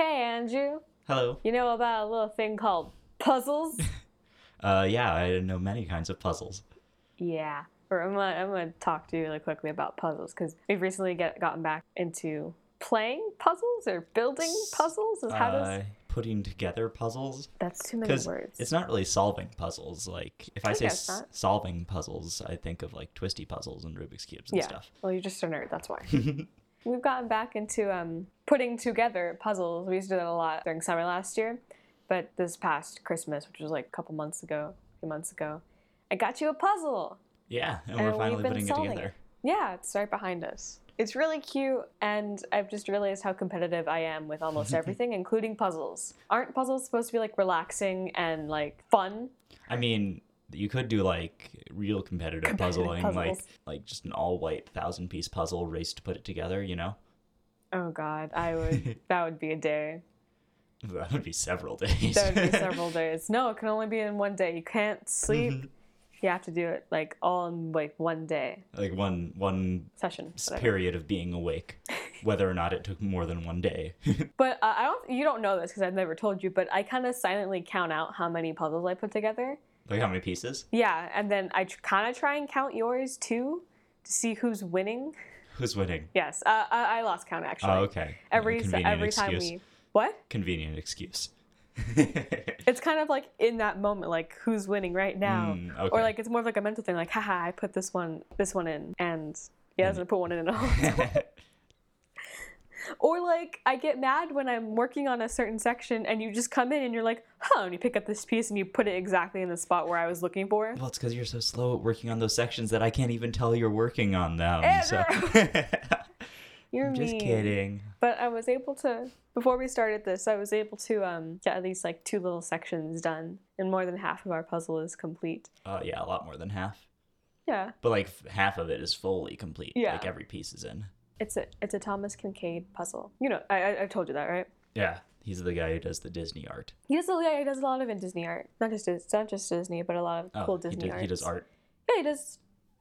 Hey, Andrew. Hello. You know about a little thing called puzzles? Uh, yeah, I know many kinds of puzzles. yeah. Or I'm gonna, I'm gonna talk to you really quickly about puzzles because we've recently get, gotten back into playing puzzles or building puzzles. Is how does Uh, putting together puzzles. that's too many words. it's not really solving puzzles. Like, if I, I say s- solving puzzles, I think of like twisty puzzles and Rubik's Cubes and yeah. stuff. Well, you're just a nerd. That's why. We've gotten back into um, putting together puzzles. We used to do that a lot during summer last year, but this past Christmas, which was like a couple months ago, a few months ago, I got you a puzzle. Yeah, and, And we're we've finally been putting it together. Yeah, it's right behind us. It's really cute, and I've just realized how competitive I am with almost everything, including puzzles. Aren't puzzles supposed to be like relaxing and like fun? I mean, you could do like real competitive, Competitive puzzling, like puzzles. like just an all white thousand piece puzzle race to put it together. You know, Oh God, I would. that would be a day. that would be several days. That would be several days. No, it can only be in one day. You can't sleep. Mm-hmm. you have to do it like all in like one day like one one session. whatever. period of being awake, whether or not it took more than one day. But uh, I don't. You don't know this because I've never told you. But I kind of silently count out how many puzzles I put together. Like how many pieces? Yeah, and then I tr- kind of try and count yours too to see who's winning. Who's winning? Yes, uh, I, I lost count actually. Oh, okay. Every Convenient every time we what? Convenient excuse. It's kind of like in that moment, like who's winning right now, Mm, okay. or like it's more of like a mental thing, like haha, I put this one this one in, and he doesn't put one in at all. or like I get mad when I'm working on a certain section and you just come in and you're like, huh, and you pick up this piece and you put it exactly in the spot where I was looking for. well, it's because you're so slow at working on those sections that I can't even tell you're working on them. So. You're Just mean. kidding. But I was able to before we started this, I was able to um, get at least like two little sections done, and more than half of our puzzle is complete. Uh, yeah, a lot more than half. Yeah, But like half of it is fully complete. Yeah. Like every piece is in. It's a it's a Thomas Kinkade puzzle. You know, I I, I told you that, right? Yeah. He's the guy who does the Disney art. He's the guy who does a lot of in Disney art, not just Dis- not just Disney, but a lot of Oh, cool he, Disney did- art. he does art. Yeah, he does.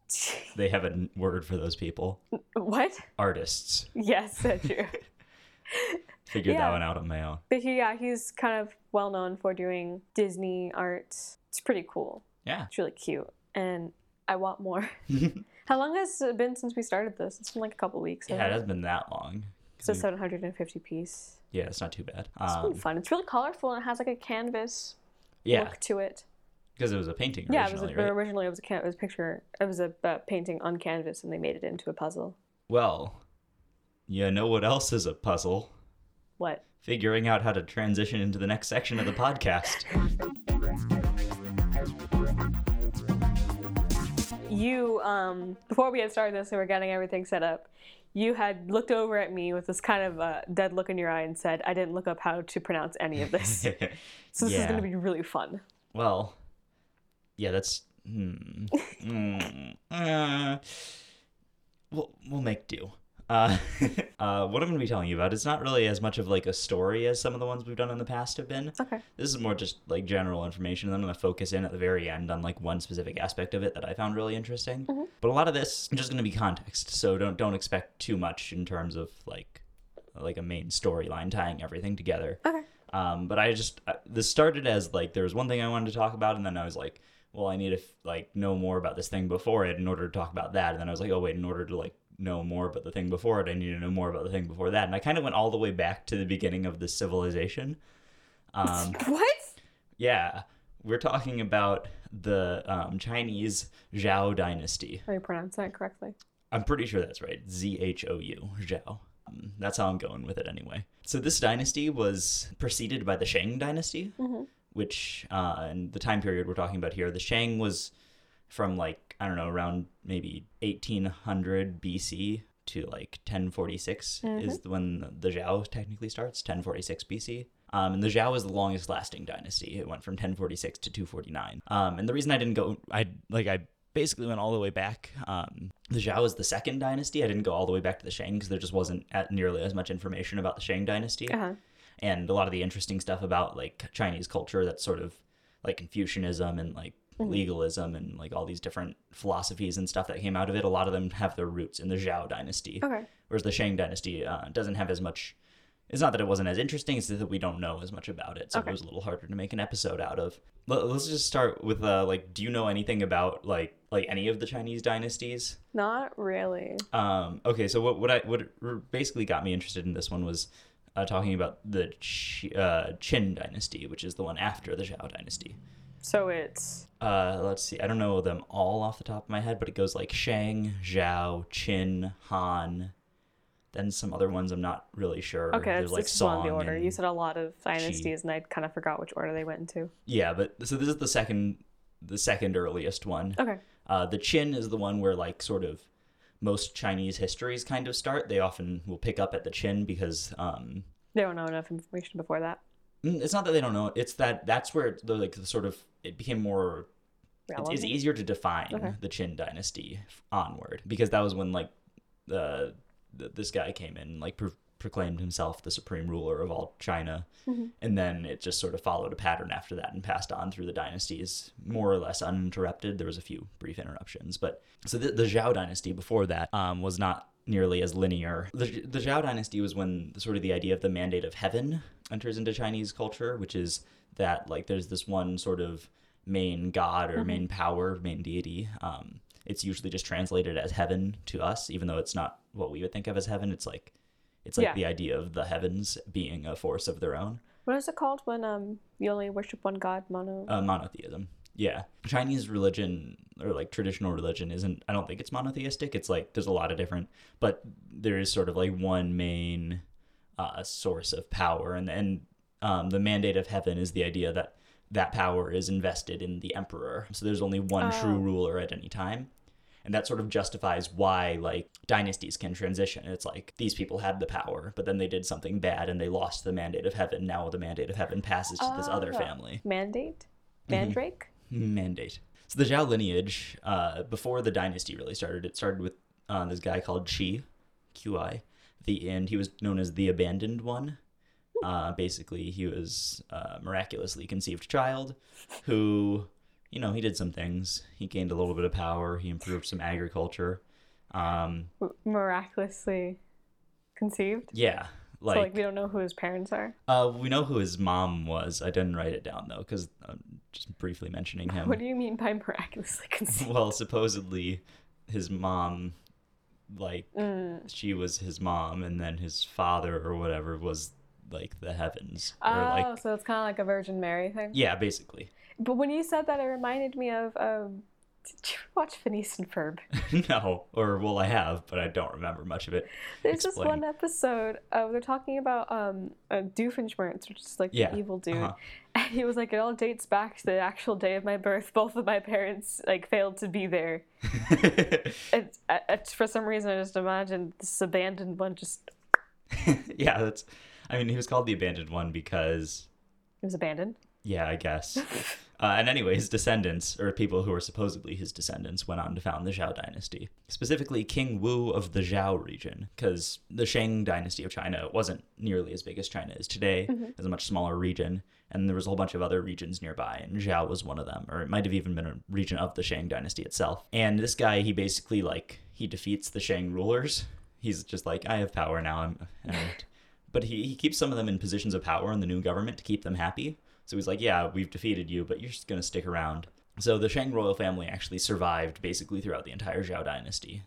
They have a n- word for those people. what? Artists. Yes, that's true. Figured Yeah. that one out on my own. but he, yeah, he's kind of well known for doing Disney art. It's pretty cool. Yeah. It's really cute, and I want more. How long has it been since we started this? It's been like a couple weeks. Yeah, it hasn't been that long. It's a 750 piece. Yeah, it's not too bad. It's been Um, fun. It's really colorful and it has like a canvas yeah, look to it. because it was a painting Yeah, it was originally, a, right? originally it was a can- it was a picture. It was a uh, painting on canvas, and they made it into a puzzle. Well, you know what else is a puzzle? What? Figuring out how to transition into the next section of the podcast. You um before we had started this and we were getting everything set up, you had looked over at me with this kind of uh, dead look in your eye and said, "I didn't look up how to pronounce any of this." so this is going to be really fun. Well, yeah, that's. Hmm. Mm, uh, we'll, we'll make do. Uh, uh, what I'm going to be telling you about is not really as much of like a story as some of the ones we've done in the past have been. Okay. This is more just like general information, and I'm going to focus in at the very end on like one specific aspect of it that I found really interesting. But a lot of this is just going to be context, so don't don't expect too much in terms of like like a main storyline tying everything together. Okay. Um, but I just uh, this started as like there was one thing I wanted to talk about, and then I was like, well, I need to f- like know more about this thing before it in order to talk about that. And then I was like, oh wait, in order to like know more about the thing before it, I need to know more about the thing before that. And I kind of went all the way back to the beginning of this civilization. Um, What? yeah, we're talking about the um, Chinese Zhou dynasty. Are you pronouncing that correctly? I'm pretty sure that's right. Z H O U, Zhao. Um, that's how I'm going with it anyway. So this dynasty was preceded by the Shang dynasty, which, uh, in the time period we're talking about here, the Shang was from like, I don't know, around maybe 1800 BC to like 1046 is when the Zhao technically starts, 1046 BC. Um, and the Zhao is the longest lasting dynasty. It went from 1046 to 249. Um, and the reason I didn't go, I like I basically went all the way back. Um, the Zhao is the second dynasty. I didn't go all the way back to the Shang because there just wasn't at nearly as much information about the Shang dynasty Uh huh. and a lot of the interesting stuff about like Chinese culture that's sort of like Confucianism and like legalism and like all these different philosophies and stuff that came out of it. A lot of them have their roots in the Zhao dynasty, Okay. whereas the Shang dynasty uh, doesn't have as much it's not that it wasn't as interesting; it's that we don't know as much about it, so Okay. it was a little harder to make an episode out of. Let, let's just start with uh, like, do you know anything about like like any of the Chinese dynasties? Not really. Um, okay, so what what I what basically got me interested in this one was uh, talking about the Qi, uh, Qin dynasty, which is the one after the Zhao dynasty. So it's Uh, let's see. I don't know them all off the top of my head, but it goes like Shang, Zhao, Qin, Han, then some other ones I'm not really sure. okay. There's It's like along the order. You said a lot of dynasties, and I kind of forgot which order they went into. Yeah, but so this is the second, the second earliest one. Okay. Uh, the Qin is the one where like sort of most Chinese histories kind of start. They often will pick up at the Qin because um, They don't know enough information before that. It's not that they don't know. It's that that's where the like the sort of it became more it's, it's easier to define Okay. the Qin dynasty onward because that was when like the, the this guy came in and, like pro- proclaimed himself the supreme ruler of all China, Mhm. and then it just sort of followed a pattern after that and passed on through the dynasties more or less uninterrupted. There was a few brief interruptions, but so the, the Zhao dynasty before that um, was not nearly as linear. The, the Zhao dynasty was when the, sort of the idea of the mandate of heaven enters into Chinese culture, which is that like there's this one sort of main god or Mhm. main power, main deity. Um, it's usually just translated as heaven to us, even though it's not what we would think of as heaven. It's like it's like Yeah. the idea of the heavens being a force of their own. What is it called when um you only worship one god, mono? Uh, monotheism. Yeah. Chinese religion or like traditional religion isn't I don't think it's monotheistic. It's like there's a lot of different but there is sort of like one main uh, source of power and and um, the mandate of heaven is the idea that that power is invested in the emperor. So there's only one true Oh. ruler at any time. And that sort of justifies why like dynasties can transition. It's like these people had the power, but then they did something bad and they lost the mandate of heaven. Now the mandate of heaven passes to this other Oh. family Mandate? Mm-hmm. Mandate. So the Zhao lineage, uh, before the dynasty really started, it started with uh, this guy called Qi, Qi. The end. he was known as the abandoned one. Uh, basically, he was a miraculously conceived child who, you know, he did some things. He gained a little bit of power. He improved some agriculture. Um, miraculously conceived? yeah, like, so like we don't know who his parents are. uh, we know who his mom was. I didn't write it down though, because I'm just briefly mentioning him. What do you mean by miraculously conceived? well, supposedly his mom, like Mm. she was his mom, and then his father or whatever was like the heavens, or Oh, like so it's kind of like a Virgin Mary thing. yeah, basically. But when you said that, it reminded me of. Um, did you watch Phineas and Ferb? no, or well, I have, but I don't remember much of it. There's this one episode. Uh, they're talking about um, uh, Doofenshmirtz, which is like Yeah, the evil dude. uh-huh. And he was like, it all dates back to the actual day of my birth. Both of my parents like failed to be there. And uh, uh, for some reason, I just imagined this abandoned one just yeah, that's. I mean, he was called the abandoned one because it was abandoned. Yeah, I guess. Uh, and anyway, his descendants, or people who were supposedly his descendants, went on to found the Zhao dynasty. Specifically, King Wu of the Zhao region, because the Shang dynasty of China wasn't nearly as big as China is today. It was a much smaller region, and there was a whole bunch of other regions nearby, and Zhao was one of them, or it might have even been a region of the Shang dynasty itself. And this guy, he basically like he defeats the Shang rulers. He's just like, I have power now. I'm, and but he, he keeps some of them in positions of power in the new government to keep them happy. So he's like, yeah, we've defeated you, but you're just going to stick around. So the Shang royal family actually survived basically throughout the entire Zhao dynasty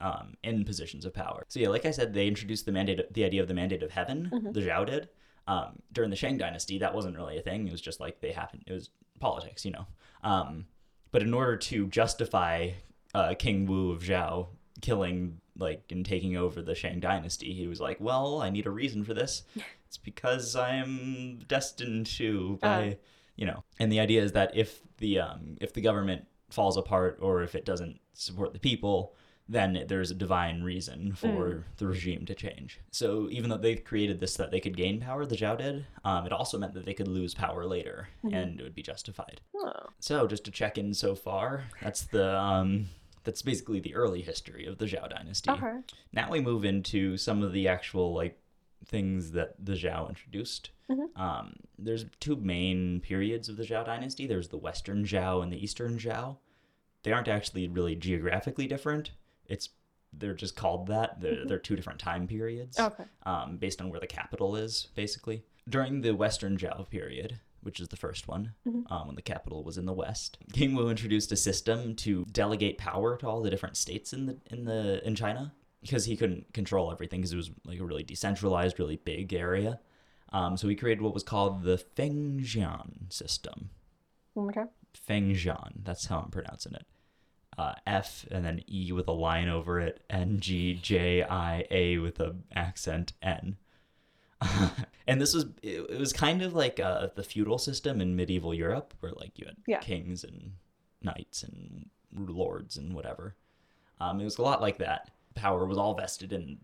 um, in positions of power. So yeah, like I said, they introduced the mandate, the idea of the mandate of heaven. The Zhao did um, during the Shang dynasty. That wasn't really a thing. It was just like they happened. It was politics, you know. Um, but in order to justify uh, King Wu of Zhao killing like and taking over the Shang dynasty, he was like, "Well, I need a reason for this. It's because I am destined to by, Uh. you know." And the idea is that if the um, if the government falls apart or if it doesn't support the people, then there's a divine reason for the regime to change. So even though they created this so that they could gain power, the Zhao did, um, it also meant that they could lose power later, and it would be justified. Oh. So just to check in so far, that's the um, that's basically the early history of the Zhao dynasty. Okay. Now we move into some of the actual like things that the Zhao introduced. Mhm. Um, there's two main periods of the Zhao dynasty. There's the Western Zhao and the Eastern Zhao. They aren't actually really geographically different. It's they're just called that. They're, they're two different time periods Okay. um, based on where the capital is, basically. During the Western Zhao period, which is the first one, um, when the capital was in the west, King Wu introduced a system to delegate power to all the different states in the in the in China because he couldn't control everything because it was like a really decentralized, really big area. Um, so he created what was called the Fengjian system. One more time. Fengjian, that's how I'm pronouncing it. Uh, F and then E with a line over it, N G J I A with a accent N. and this was it, it was kind of like uh, the feudal system in medieval Europe, where like you had Yeah. kings and knights and lords and whatever. Um, it was a lot like that. Power was all vested in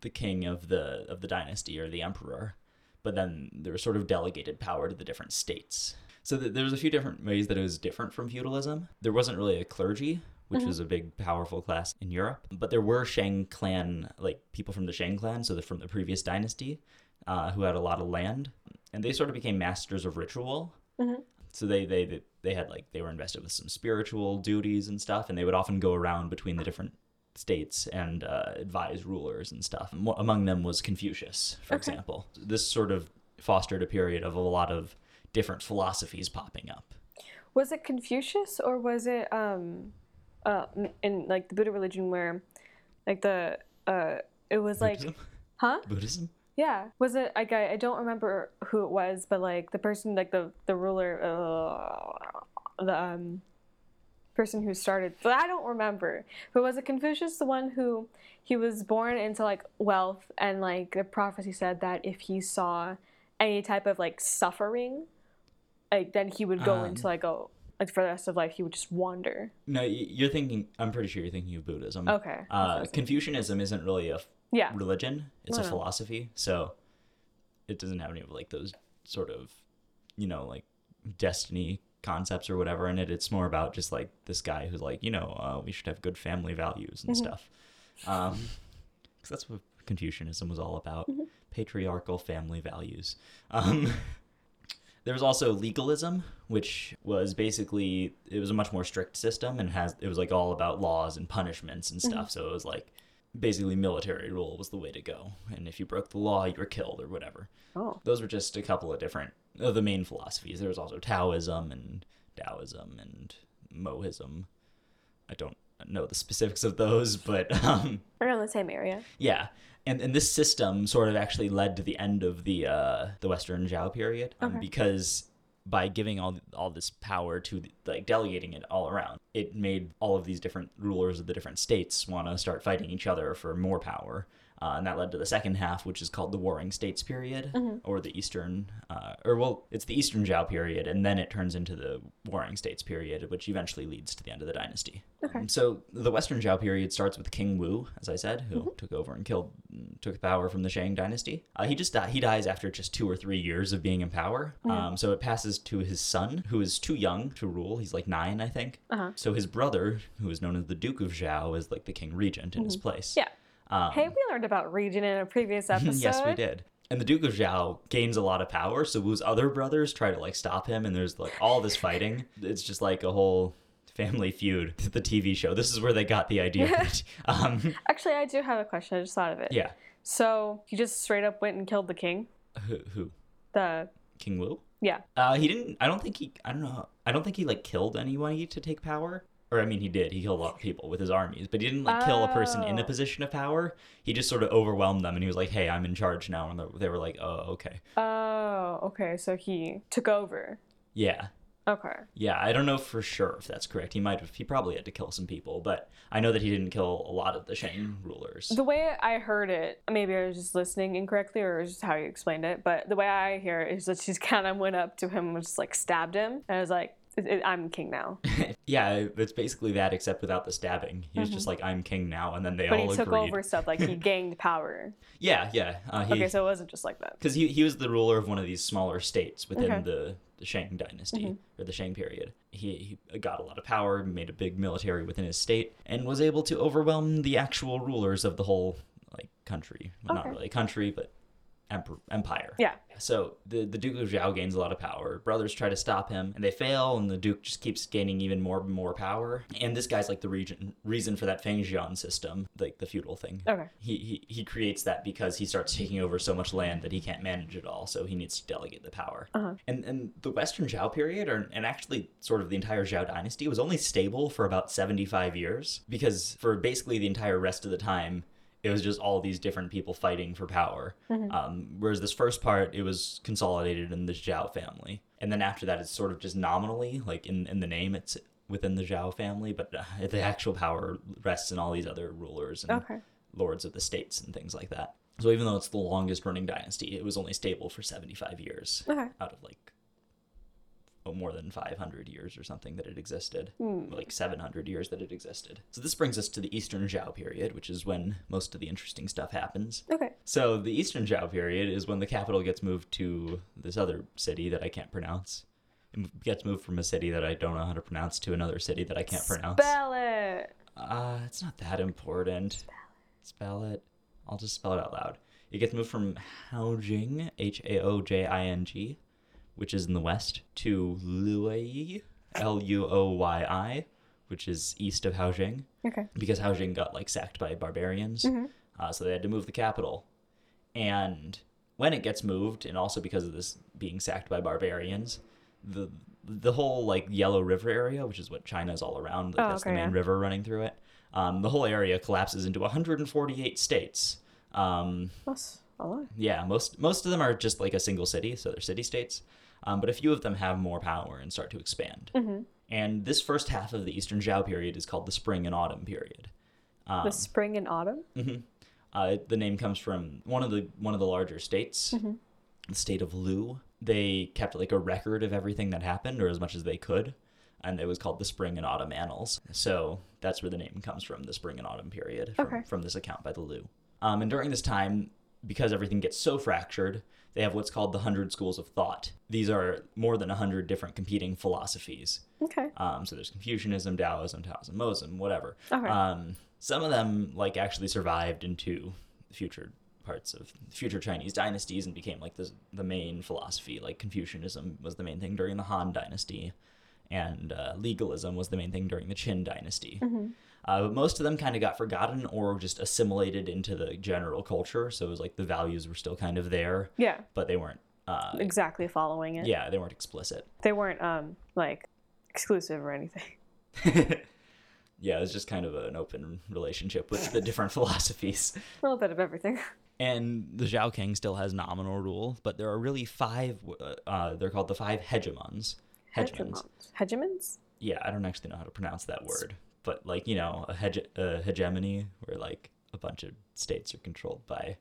the king of the of the dynasty or the emperor, but then there was sort of delegated power to the different states. So th- there was a few different ways that it was different from feudalism. There wasn't really a clergy, which was a big powerful class in Europe, but there were Shang clan, like people from the Shang clan, so the, from the previous dynasty, uh, who had a lot of land, and they sort of became masters of ritual. So they, they they they had like they were invested with some spiritual duties and stuff, and they would often go around between the different states and uh, advise rulers and stuff. Among them was Confucius, for Okay. example. This sort of fostered a period of a lot of different philosophies popping up. Was it Confucius or was it um, uh, in like the Buddha religion where, like the uh, it was like, Buddhism? huh? Buddhism? Yeah. Was it like I, I don't remember who it was, but like the person like the the ruler, uh, the um, person who started. But I don't remember. But was it Confucius the one who he was born into like wealth and like the prophecy said that if he saw any type of like suffering, like then he would go Um, into like a like for the rest of life he would just wander. No, you're thinking. I'm pretty sure you're thinking of Buddhism. Okay. that's what I Uh. Confucianism isn't really a yeah. religion; it's a philosophy. So it doesn't have any of like those sort of, you know, like destiny concepts or whatever in it. It's more about just like this guy who's like, you know, uh, we should have good family values and Mhm. stuff. Um, 'cause that's what Confucianism was all about: Mhm. patriarchal family values. Um, There was also legalism, which was basically it was a much more strict system and has it was like all about laws and punishments and stuff. So it was like basically military rule was the way to go, and if you broke the law, you were killed or whatever. Oh. Those were just a couple of different of the main philosophies. There was also Taoism and Taoism and Mohism. I don't know the specifics of those, but um, Around the same area. yeah, and and this system sort of actually led to the end of the uh, the Western Zhao period um, Okay. because by giving all all this power to the, like delegating it all around, it made all of these different rulers of the different states want to start fighting each other for more power. Uh, and that led to the second half, which is called the Warring States period, or the Eastern, uh, or well, it's the Eastern Zhao period, and then it turns into the Warring States period, which eventually leads to the end of the dynasty. Okay. Um, so the Western Zhao period starts with King Wu, as I said, who took over and killed, took power from the Shang dynasty. Uh, he just he dies after just two or three years of being in power. Um, so it passes to his son, who is too young to rule. He's like nine, I think. Uh-huh. So his brother, who is known as the Duke of Zhao, is like the king regent in his place. Yeah. Um, Hey, we learned about region in a previous episode. yes, we did. And the Duke of Zhao gains a lot of power, so Wu's other brothers try to like stop him, and there's like all this fighting. It's just like a whole family feud. The TV show. This is where they got the idea. um, Actually, I do have a question. I just thought of it. yeah. So he just straight up went and killed the king. Who, who? The King Wu? yeah. Uh, he didn't. I don't think he. I don't know. I don't think he like killed anyone to take power. Or I mean, he did. He killed a lot of people with his armies, but he didn't like kill a person in a Oh. position of power. He just sort of overwhelmed them, and he was like, "Hey, I'm in charge now." And they were like, "Oh, okay, Oh, okay. So he took over. yeah." Okay. Yeah, I don't know for sure if that's correct. He might have. He probably had to kill some people, but I know that he didn't kill a lot of the Shang rulers. The way I heard it, maybe I was just listening incorrectly, or just how you explained it. But the way I hear it is that she kind of went up to him and just like stabbed him, and I was like, "I- I- "I'm king now." yeah, it's basically that, except without the stabbing. He was just like, "I'm king now," and then they Mm-hmm. But all he took agreed. over stuff like he gained power. Yeah, yeah. Uh, he, Okay, so it wasn't just like that. because he, he was the ruler of one of these smaller states within Okay. Mm-hmm. the, the Shang dynasty or the Shang period. He, he got a lot of power, made a big military within his state, and was able to overwhelm the actual rulers of the whole like country. Well, Not really a country, but empire. Yeah. So the the Duke of Zhao gains a lot of power. Brothers try to stop him, and they fail, and the Duke just keeps gaining even more and more power. And this guy's like the region, reason for that Feng Fengjian system, like the feudal thing. Okay. He, he he creates that because he starts taking over so much land that he can't manage it all, so he needs to delegate the power. Uh-huh. And and the Western Zhao period, or and actually sort of the entire Zhao dynasty, was only stable for about seventy five years because for basically the entire rest of the time it was just all these different people fighting for power. Um, whereas this first part, it was consolidated in the Zhao family, and then after that, it's sort of just nominally, like in in the name, it's within the Zhao family, but uh, the actual power rests in all these other rulers and Okay. lords of the states and things like that. So even though it's the longest running dynasty, it was only stable for seventy five years Okay. out of like more than 500 years or something that it existed Hmm. like 700 years that it existed so this brings us to the eastern zhao period which is when most of the interesting stuff happens Okay. so the eastern zhao period is when the capital gets moved to this other city that i can't pronounce it gets moved from a city that i don't know how to pronounce to another city that i can't pronounce Spell it. uh, it's not that important. Spell it. I'll just spell it out loud. It gets moved from Haojing, H A O J I N G, which is in the west, to Luoyi, L U O Y I, which is east of Haojing, Okay. because Haojing got like sacked by barbarians. Uh, so they had to move the capital. And when it gets moved, and also because of this being sacked by barbarians, the the whole like Yellow River area, which is what China is all around, like Oh, that's the main yeah. river running through it. Um, the whole area collapses into 148 states. Um, That's a lot. yeah, most most of them are just like a single city, so they're city states. Um, but a few of them have more power and start to expand. Mm-hmm. And this first half of the Eastern Zhao period is called the Spring and Autumn period. Um, The spring and autumn. mhm. Uh, the name comes from one of the one of the larger states, Mm-hmm. the state of Lu. They kept like a record of everything that happened, or as much as they could, and it was called the Spring and Autumn Annals. So that's where the name comes from, the Spring and Autumn period, from, Okay. from this account by the Lu. Um, and during this time, because everything gets so fractured, they have what's called the Hundred Schools of Thought. These are more than a hundred different competing philosophies. Okay. Um, so there's Confucianism, Taoism, Taoism, Mohism, whatever. Okay. Um, some of them like actually survived into future parts of future Chinese dynasties and became like the the main philosophy. Like Confucianism was the main thing during the Han Dynasty, and uh, legalism was the main thing during the Qin Dynasty. Uh, but most of them kind of got forgotten or just assimilated into the general culture. So it was like the values were still kind of there, Yeah. but they weren't. Uh, Exactly following it. yeah, they weren't explicit. They weren't um like exclusive or anything. yeah, it was just kind of an open relationship with the different philosophies. A little bit of everything. And the Zhao King still has nominal rule, but there are really five. uh, Uh, they're called the five hegemons. Hegemons. Hegemons. Hegemons? Yeah, I don't actually know how to pronounce that word, but like you know, a, hege- a hegemony where like a bunch of states are controlled by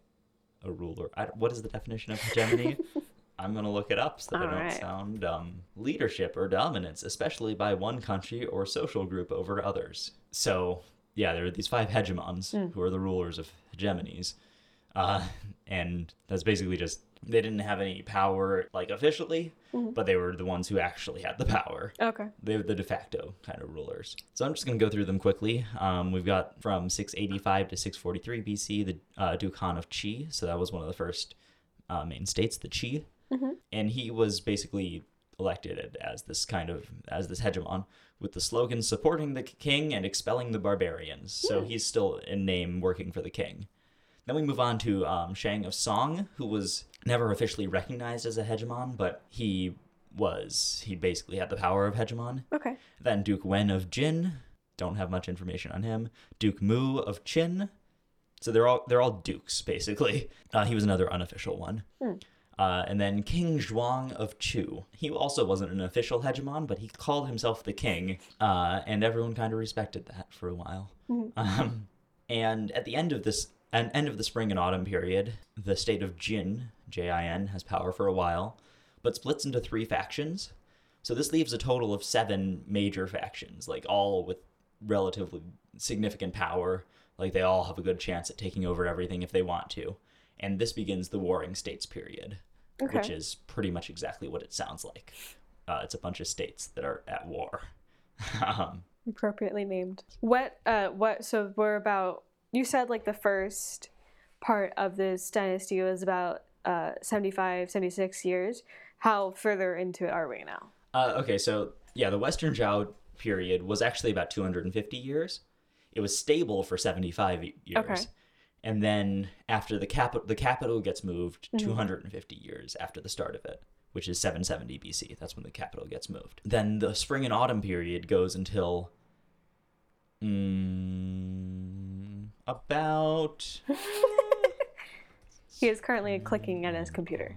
a ruler. I, what is the definition of hegemony? I'm gonna look it up so that I don't Alright. sound dumb. Leadership or dominance, especially by one country or social group over others. So yeah, there are these five hegemons who are the rulers of hegemonies, uh, and that's basically just they didn't have any power like officially, but they were the ones who actually had the power. Okay. they were the de facto kind of rulers. So I'm just going to go through them quickly. Um, we've got from 685 to 643 BC, the uh, of Qi. So that was one of the first uh, main states, the Qi. And he was basically elected as this kind of, as this hegemon with the slogan supporting the king and expelling the barbarians. So he's still in name working for the king. Then we move on to um, Shang of Song, who was never officially recognized as a hegemon, but he was, he basically had the power of hegemon. Okay. Then Duke Wen of Jin, don't have much information on him. Duke Mu of Qin, so they're all they're all dukes basically. Uh, he was another unofficial one. Uh, and then King Zhuang of Chu. He also wasn't an official hegemon, but he called himself the king, uh, and everyone kind of respected that for a while. Um, and at the end of this, an end of the spring and autumn period, the state of Jin, J-I-N, has power for a while, but splits into three factions. So this leaves a total of seven major factions, like all with relatively significant power. Like they all have a good chance at taking over everything if they want to. And this begins the Warring States period, which is pretty much exactly what it sounds like. Uh, it's a bunch of states that are at war. um, Appropriately named. What uh what so we're about you said like the first part of this dynasty was about uh, 75, 76 years. How further into it are we now? Uh, okay, so yeah, the Western Zhao period was actually about 250 years. It was stable for 75 years. Okay. And then after the capital, the capital gets moved 250 years after the start of it, which is 770 BC. That's when the capital gets moved. Then the spring and autumn period goes until mm, about He is currently clicking on his computer.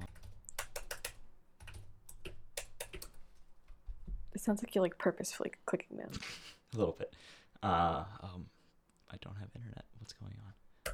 It sounds like you're like purposefully clicking them. a little bit. Uh, um, I don't have internet. What's going on?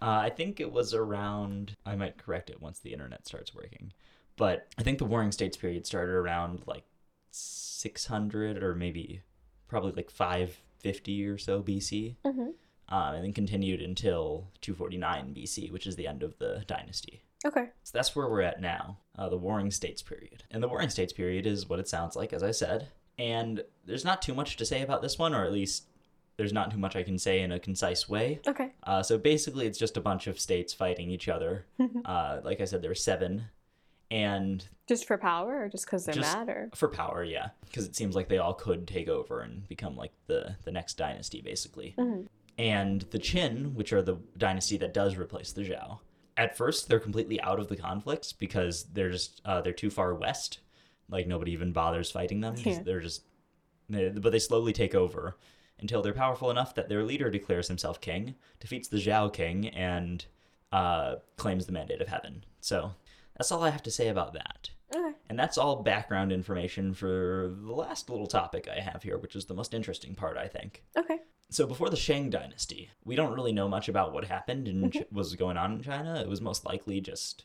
Uh, I think it was around. I might correct it once the internet starts working, but I think the Warring States period started around like 600 or maybe probably like 550 or so BC, Mhm. Uh, and then continued until 249 BC, which is the end of the dynasty. Okay. So that's where we're at now, uh, the Warring States period. And the Warring States period is what it sounds like, as I said. And there's not too much to say about this one, or at least there's not too much I can say in a concise way. Okay. Uh, so basically, it's just a bunch of states fighting each other. uh, like I said, there were seven. And Just for power, or just because they're Just- mad, or for power, yeah, because it seems like they all could take over and become like the the next dynasty, basically. And the Qin, which are the dynasty that does replace the Zhao, at first they're completely out of the conflicts because they're just uh, they're too far west. Like nobody even bothers fighting them. Yeah. They're just, they, but they slowly take over until they're powerful enough that their leader declares himself king, defeats the Zhao king, and uh, claims the mandate of heaven. So that's all I have to say about that. okay. And that's all background information for the last little topic I have here, which is the most interesting part, I think. Okay. So before the Shang dynasty, we don't really know much about what happened and Mm-hmm. was going on in China. It was most likely just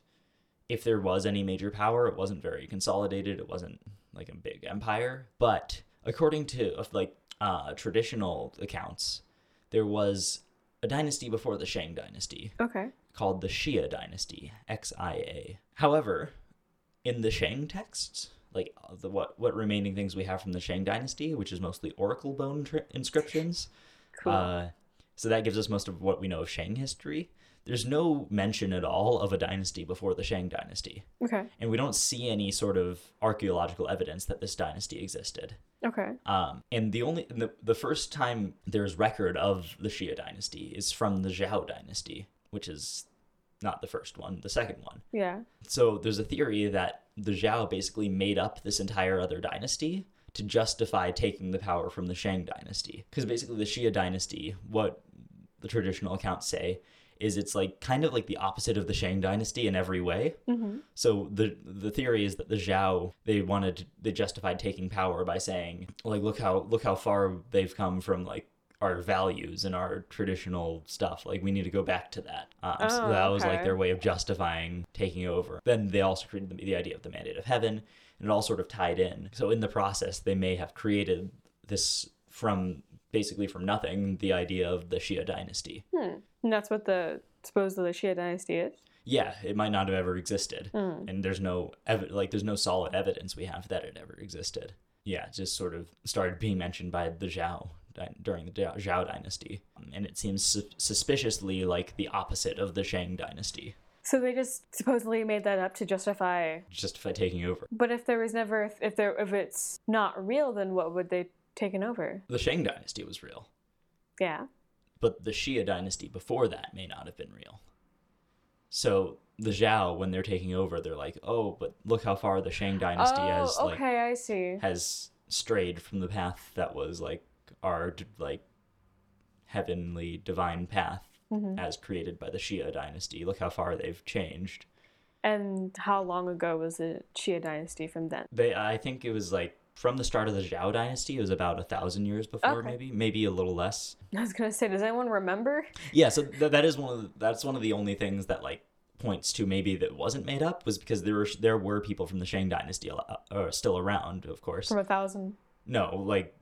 if there was any major power, it wasn't very consolidated. It wasn't like a big empire. But according to like uh, traditional accounts, there was a dynasty before the Shang dynasty Okay. called the Xia dynasty, XIA. However, in the Shang texts, like the what what remaining things we have from the Shang dynasty, which is mostly oracle bone tri- inscriptions, Cool. uh, so that gives us most of what we know of Shang history. There's no mention at all of a dynasty before the Shang dynasty, okay. and we don't see any sort of archaeological evidence that this dynasty existed. Okay. Um, and the only the, the first time there's record of the Xia dynasty is from the Zhao dynasty, which is not the first one, the second one. Yeah. So there's a theory that the Zhao basically made up this entire other dynasty to justify taking the power from the Shang dynasty. Because basically the Xia dynasty, what the traditional accounts say, is it's like kind of like the opposite of the Shang dynasty in every way. Mm-hmm. So the the theory is that the Zhao they wanted to, they justified taking power by saying like look how look how far they've come from like our values and our traditional stuff like we need to go back to that um, so Oh, that was like their way of justifying taking over then they also created the, the idea of the mandate of heaven and it all sort of tied in so in the process they may have created this from basically from nothing the idea of the Xia dynasty Hmm. And that's what the supposedly the Xia dynasty is. yeah, it might not have ever existed, Mm. and there's no ev- like there's no solid evidence we have that it ever existed. Yeah, it just sort of started being mentioned by the Zhao during the Zhao dynasty, um, and it seems su- suspiciously like the opposite of the Shang dynasty, So they just supposedly made that up to justify. justify taking over. But if there was never, if there, if it's not real, then what would they taken over? The Shang dynasty was real, Yeah. but the Xia dynasty before that may not have been real. So the Zhao, when they're taking over, they're like, "Oh, but look how far the Shang dynasty oh, has like I see. has strayed from the path that was like our like heavenly divine path Mhm. as created by the Xia dynasty. Look how far they've changed. And how long ago was the Xia dynasty from then? They, I think it was like from the start of the Zhao dynasty. It was about a thousand years before, Okay. maybe, maybe a little less. I was gonna say, does anyone remember? Yeah, so th- that is one of the, that's one of the only things that like points to maybe that wasn't made up was because there were there were people from the Shang dynasty al- uh, still around, of course. From a thousand. No, like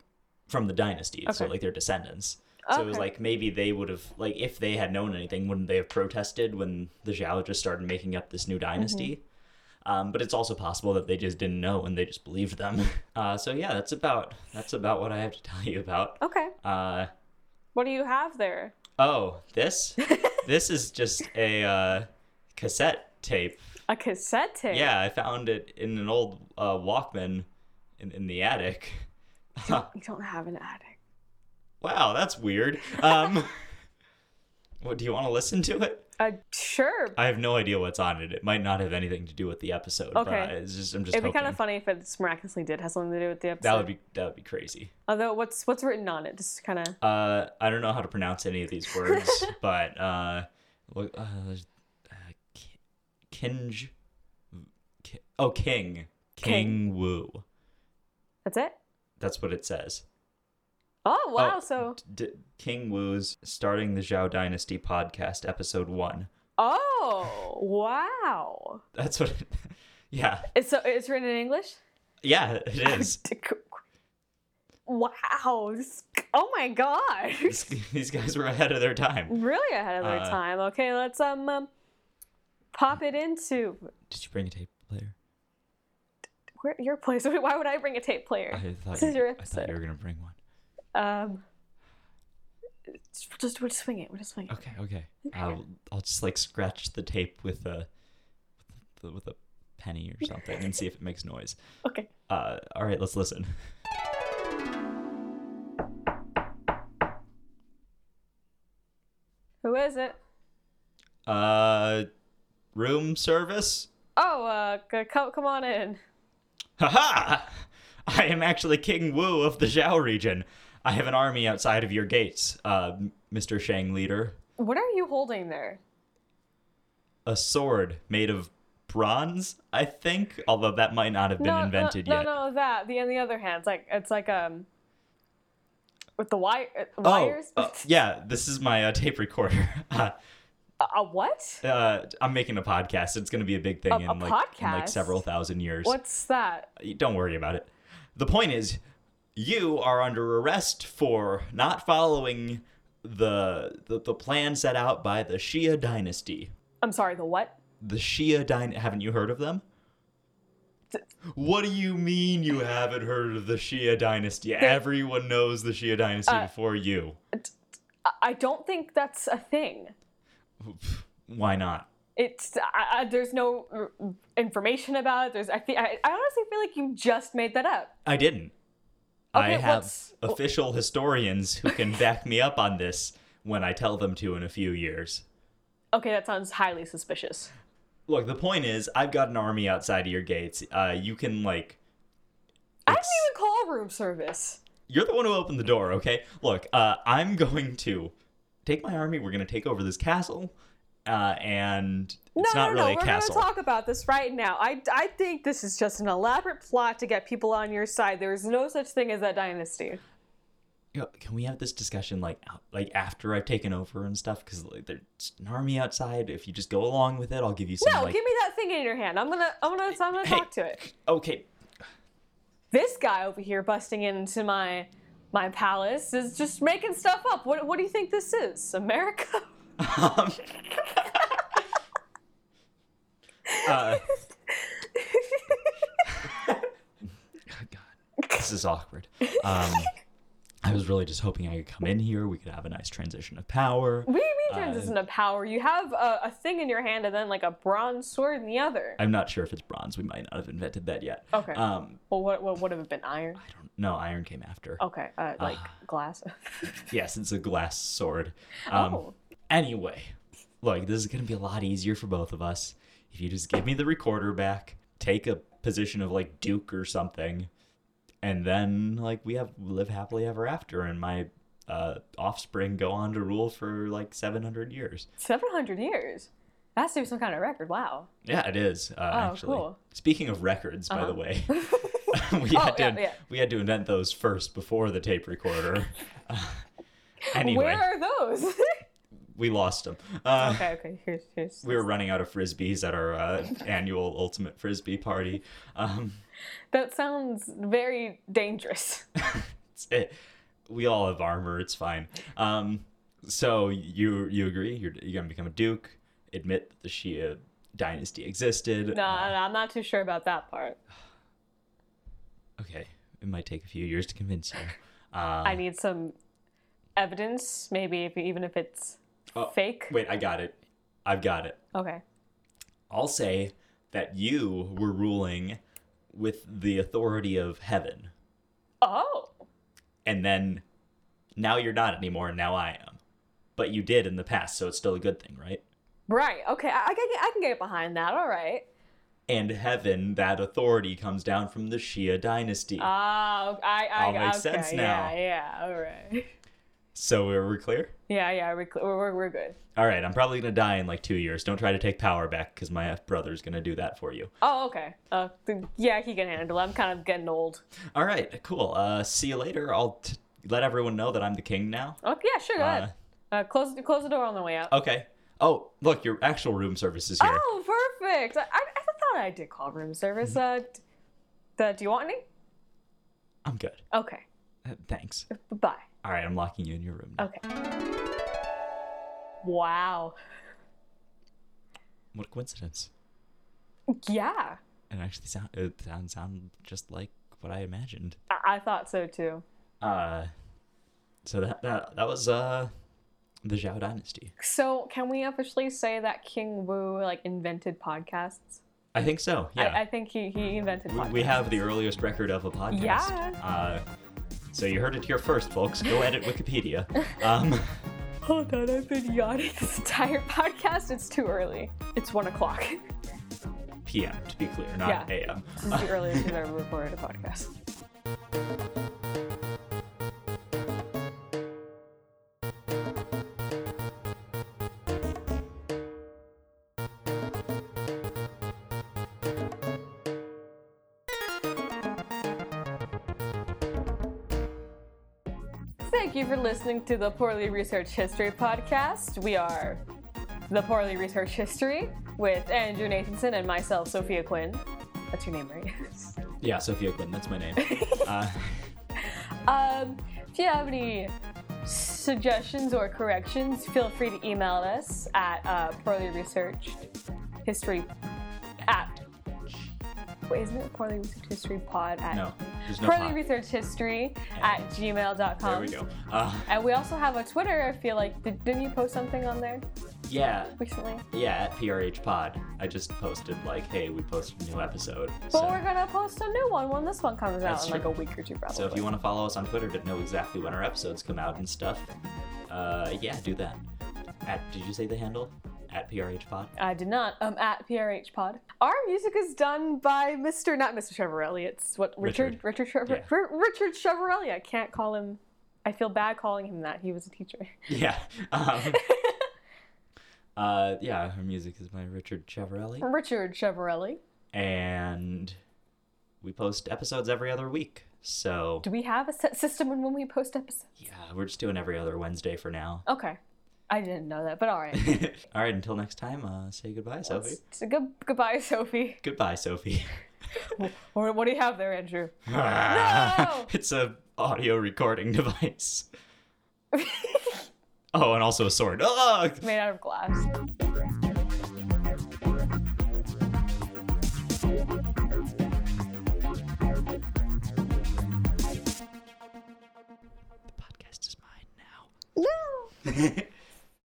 from the dynasty, so like their descendants. So it was like maybe they would have like if they had known anything, wouldn't they have protested when the Zhao just started making up this new dynasty? Um, but it's also possible that they just didn't know and they just believed them. Uh, so yeah, that's about that's about what I have to tell you about. Okay. Uh, What do you have there? oh, this this is just a uh, cassette tape. A cassette tape. Yeah, I found it in an old uh, Walkman in, in the attic. You don't have an attic. wow, that's weird. Um, what do you want to listen to it? Uh, sure. I have no idea what's on it. It might not have anything to do with the episode. Okay. But it's just I'm just It'd be hoping kind of funny if it miraculously did have something to do with the episode. that would be that would be crazy. Although, what's what's written on it? Just kind of. Uh, I don't know how to pronounce any of these words, but uh, look, uh, uh, Ki- Kinj, Ki- oh King, King Wu. That's it. That's what it says. Oh wow! Oh, So D- King Wu's starting the Zhao Dynasty podcast, episode one. oh wow! That's what. It, yeah, It's so it's written in English. yeah, it is. Wow! Oh my god! These- These guys were ahead of their time. really ahead of their Uh, time. Okay, let's um, um pop it into Did you bring a tape player? Where your place. Why would I bring a tape player? I thought This is you, your I thought you were gonna bring one. Um, just we'll just swing it. We'll just swing it. Okay, okay. I'll I'll just like scratch the tape with a with a, with a penny or something and see if it makes noise. Okay. Uh, all right, let's listen. Who is it? Uh, room service. Oh, uh, c- come come on in. Haha! I am actually King Wu of the Zhao region. I have an army outside of your gates, uh, Mr. Shang leader. What are you holding there? A sword made of bronze, I think, although that might not have been no, invented no, yet. No, no, that. The on the other hand, it's like it's like um with the wire uh, Oh, uh, yeah, this is my uh, tape recorder. Uh, a, what? uh, I'm making a podcast. It's going to be a big thing A- in, a like, in like several thousand years. What's that? Don't worry about it. The point is, you are under arrest for not following the the, the plan set out by the Xia dynasty. I'm sorry. The what? The Xia dynasty. Haven't you heard of them? What do you mean you haven't heard of the Xia dynasty? Everyone knows the Xia dynasty Uh, before you. I, I don't think that's a thing. Why not? It's I, I, there's no uh, information about it. There's I think I, I honestly feel like you just made that up. I didn't. I have what's- official historians who can back me up on this when I tell them to in a few years. Okay, that sounds highly suspicious. Look, the point is, I've got an army outside of your gates. Uh, you can like, I didn't even call room service. you're the one who opened the door, okay? Look, uh, I'm going to take my army. We're gonna take over this castle, uh, and No, it's not no, really no. a We're castle. gonna talk about this right now. I, I think this is just an elaborate plot to get people on your side. There is no such thing as that dynasty. You know, can we have this discussion like out- like after I've taken over and stuff? Because like, there's an army outside. If you just go along with it, I'll give you some No, like. give me that thing in your hand. I'm gonna, I'm gonna, I'm gonna Hey. talk to it. Okay, This guy over here busting into my, my palace is just making stuff up. What, what do you think this is? America? Um, uh, God, this is awkward. Um, I was really just hoping I could come in here. We could have a nice transition of power. What do you Uh, mean transition to power? You have a, a thing in your hand and then like a bronze sword in the other. I'm not sure if it's bronze. We might not have invented that yet. Okay. Um, well, what, what would have it been? Iron? I don't know. Iron came after. Okay, uh, like glass. Yes, it's a glass sword. Um, oh. Anyway, look, this is going to be a lot easier for both of us if you just give me the recorder back, take a position of like Duke or something, and then like we have live happily ever after, and my uh, offspring go on to rule for like 700 years. 700 years. That's some kind of record. Wow. Yeah, it is uh, Oh, actually. cool. Speaking of records, by the Uh-huh. way, we Oh, had to yeah, we had to invent those first before the tape recorder. Uh, anyway, Where are those? we lost them. Uh, okay, okay. Here's, here's. we were running out of frisbees at our uh, annual ultimate frisbee party. Um, That sounds very dangerous. it's- it, we all have armor. It's fine. Um, so you you agree? You're you're gonna become a duke. Admit that the Xia dynasty existed. No, Uh, no, I'm not too sure about that part. okay, it might take a few years to convince you. Uh, I need some evidence, maybe if, even if it's Oh, fake. Wait, I got it. I've got it. Okay. I'll say that you were ruling with the authority of heaven, Oh. and then now you're not anymore, and now I am. But you did in the past, so it's still a good thing, right? Right. Okay. I, I, can, get- I can get behind that. All right. And heaven, that authority comes down from the Xia dynasty. Ah, I, I, All makes okay, sense now. Yeah, yeah, all right. so we're, we're clear? Yeah, yeah, we're, cl- we're, we're good. All right, I'm probably going to die in like two years. Don't try to take power back because my brother's going to do that for you. Oh, okay. Uh, th- yeah, he can handle it. I'm kind of getting old. All right, cool. Uh, see you later. I'll t- let everyone know that I'm the king now. Okay, yeah, sure, go ahead. Uh, close, close the door on the way out. Okay. Oh, look, your actual room service is here. Oh, perfect. I, I, I did call room service. Uh, d- the, do you want any? I'm good. Okay. Uh, thanks. Bye. All right, I'm locking you in your room. Now. Okay. Wow. What a coincidence. Yeah, It actually sound it sounds sound just like what I imagined. I, I thought so too. Uh, so that that that was uh the Zhou dynasty. So, can we officially say that King Wu like invented podcasts? I think so. Yeah. I, I think he, he invented we, podcasts. we have the earliest record of a podcast. Yeah. Uh, so you heard it here first, folks. Go edit Wikipedia. Um, Hold on, I've been yawning this entire podcast. It's too early. It's one o'clock. PM to be clear, not Yeah. AM. This is the earliest we've ever recorded a podcast. Thank you for listening to the Poorly Researched History podcast. We are the Poorly Researched History with Andrew Nathanson and myself, Sophia Quinn. That's your name, right? Yeah, Sophia Quinn. That's my name. Uh, Um, if you have any suggestions or corrections, feel free to email us at uh, poorly researched history at. Wait, isn't it poorly researched history pod at no, there's no. researched history at gmail.com. There we go. Uh, And we also have a Twitter. I feel like did, didn't you post something on there yeah, recently? yeah. At PRH Pod, I just posted like, "Hey, we posted a new episode." But So, we're gonna post a new one when this one comes out That's in like true. a week or two, probably. so if you want to follow us on Twitter to know exactly when our episodes come out and stuff, uh, yeah, do that. At did you say the handle? At PRH Pod. I did not. Um, at PRH Pod. Our music is done by Mr. Not Mr. Ciavarelli. It's what Richard Richard Chev- Yeah. Richard Ciavarelli. I can't call him. I feel bad calling him that. He was a teacher. Yeah. Um, uh, yeah, her music is by Richard Ciavarelli. Richard Ciavarelli. and we post episodes every other week. So Do we have a set system when we post episodes? yeah, we're just doing every other Wednesday for now. Okay, I didn't know that, but all right. All right, until next time, uh, say goodbye, Sophie. So good, goodbye, Sophie. Goodbye, Sophie. Or what do you have there, Andrew? no! It's a audio recording device. oh, and also a sword. Ugh! Made out of glass. The podcast is mine now. No.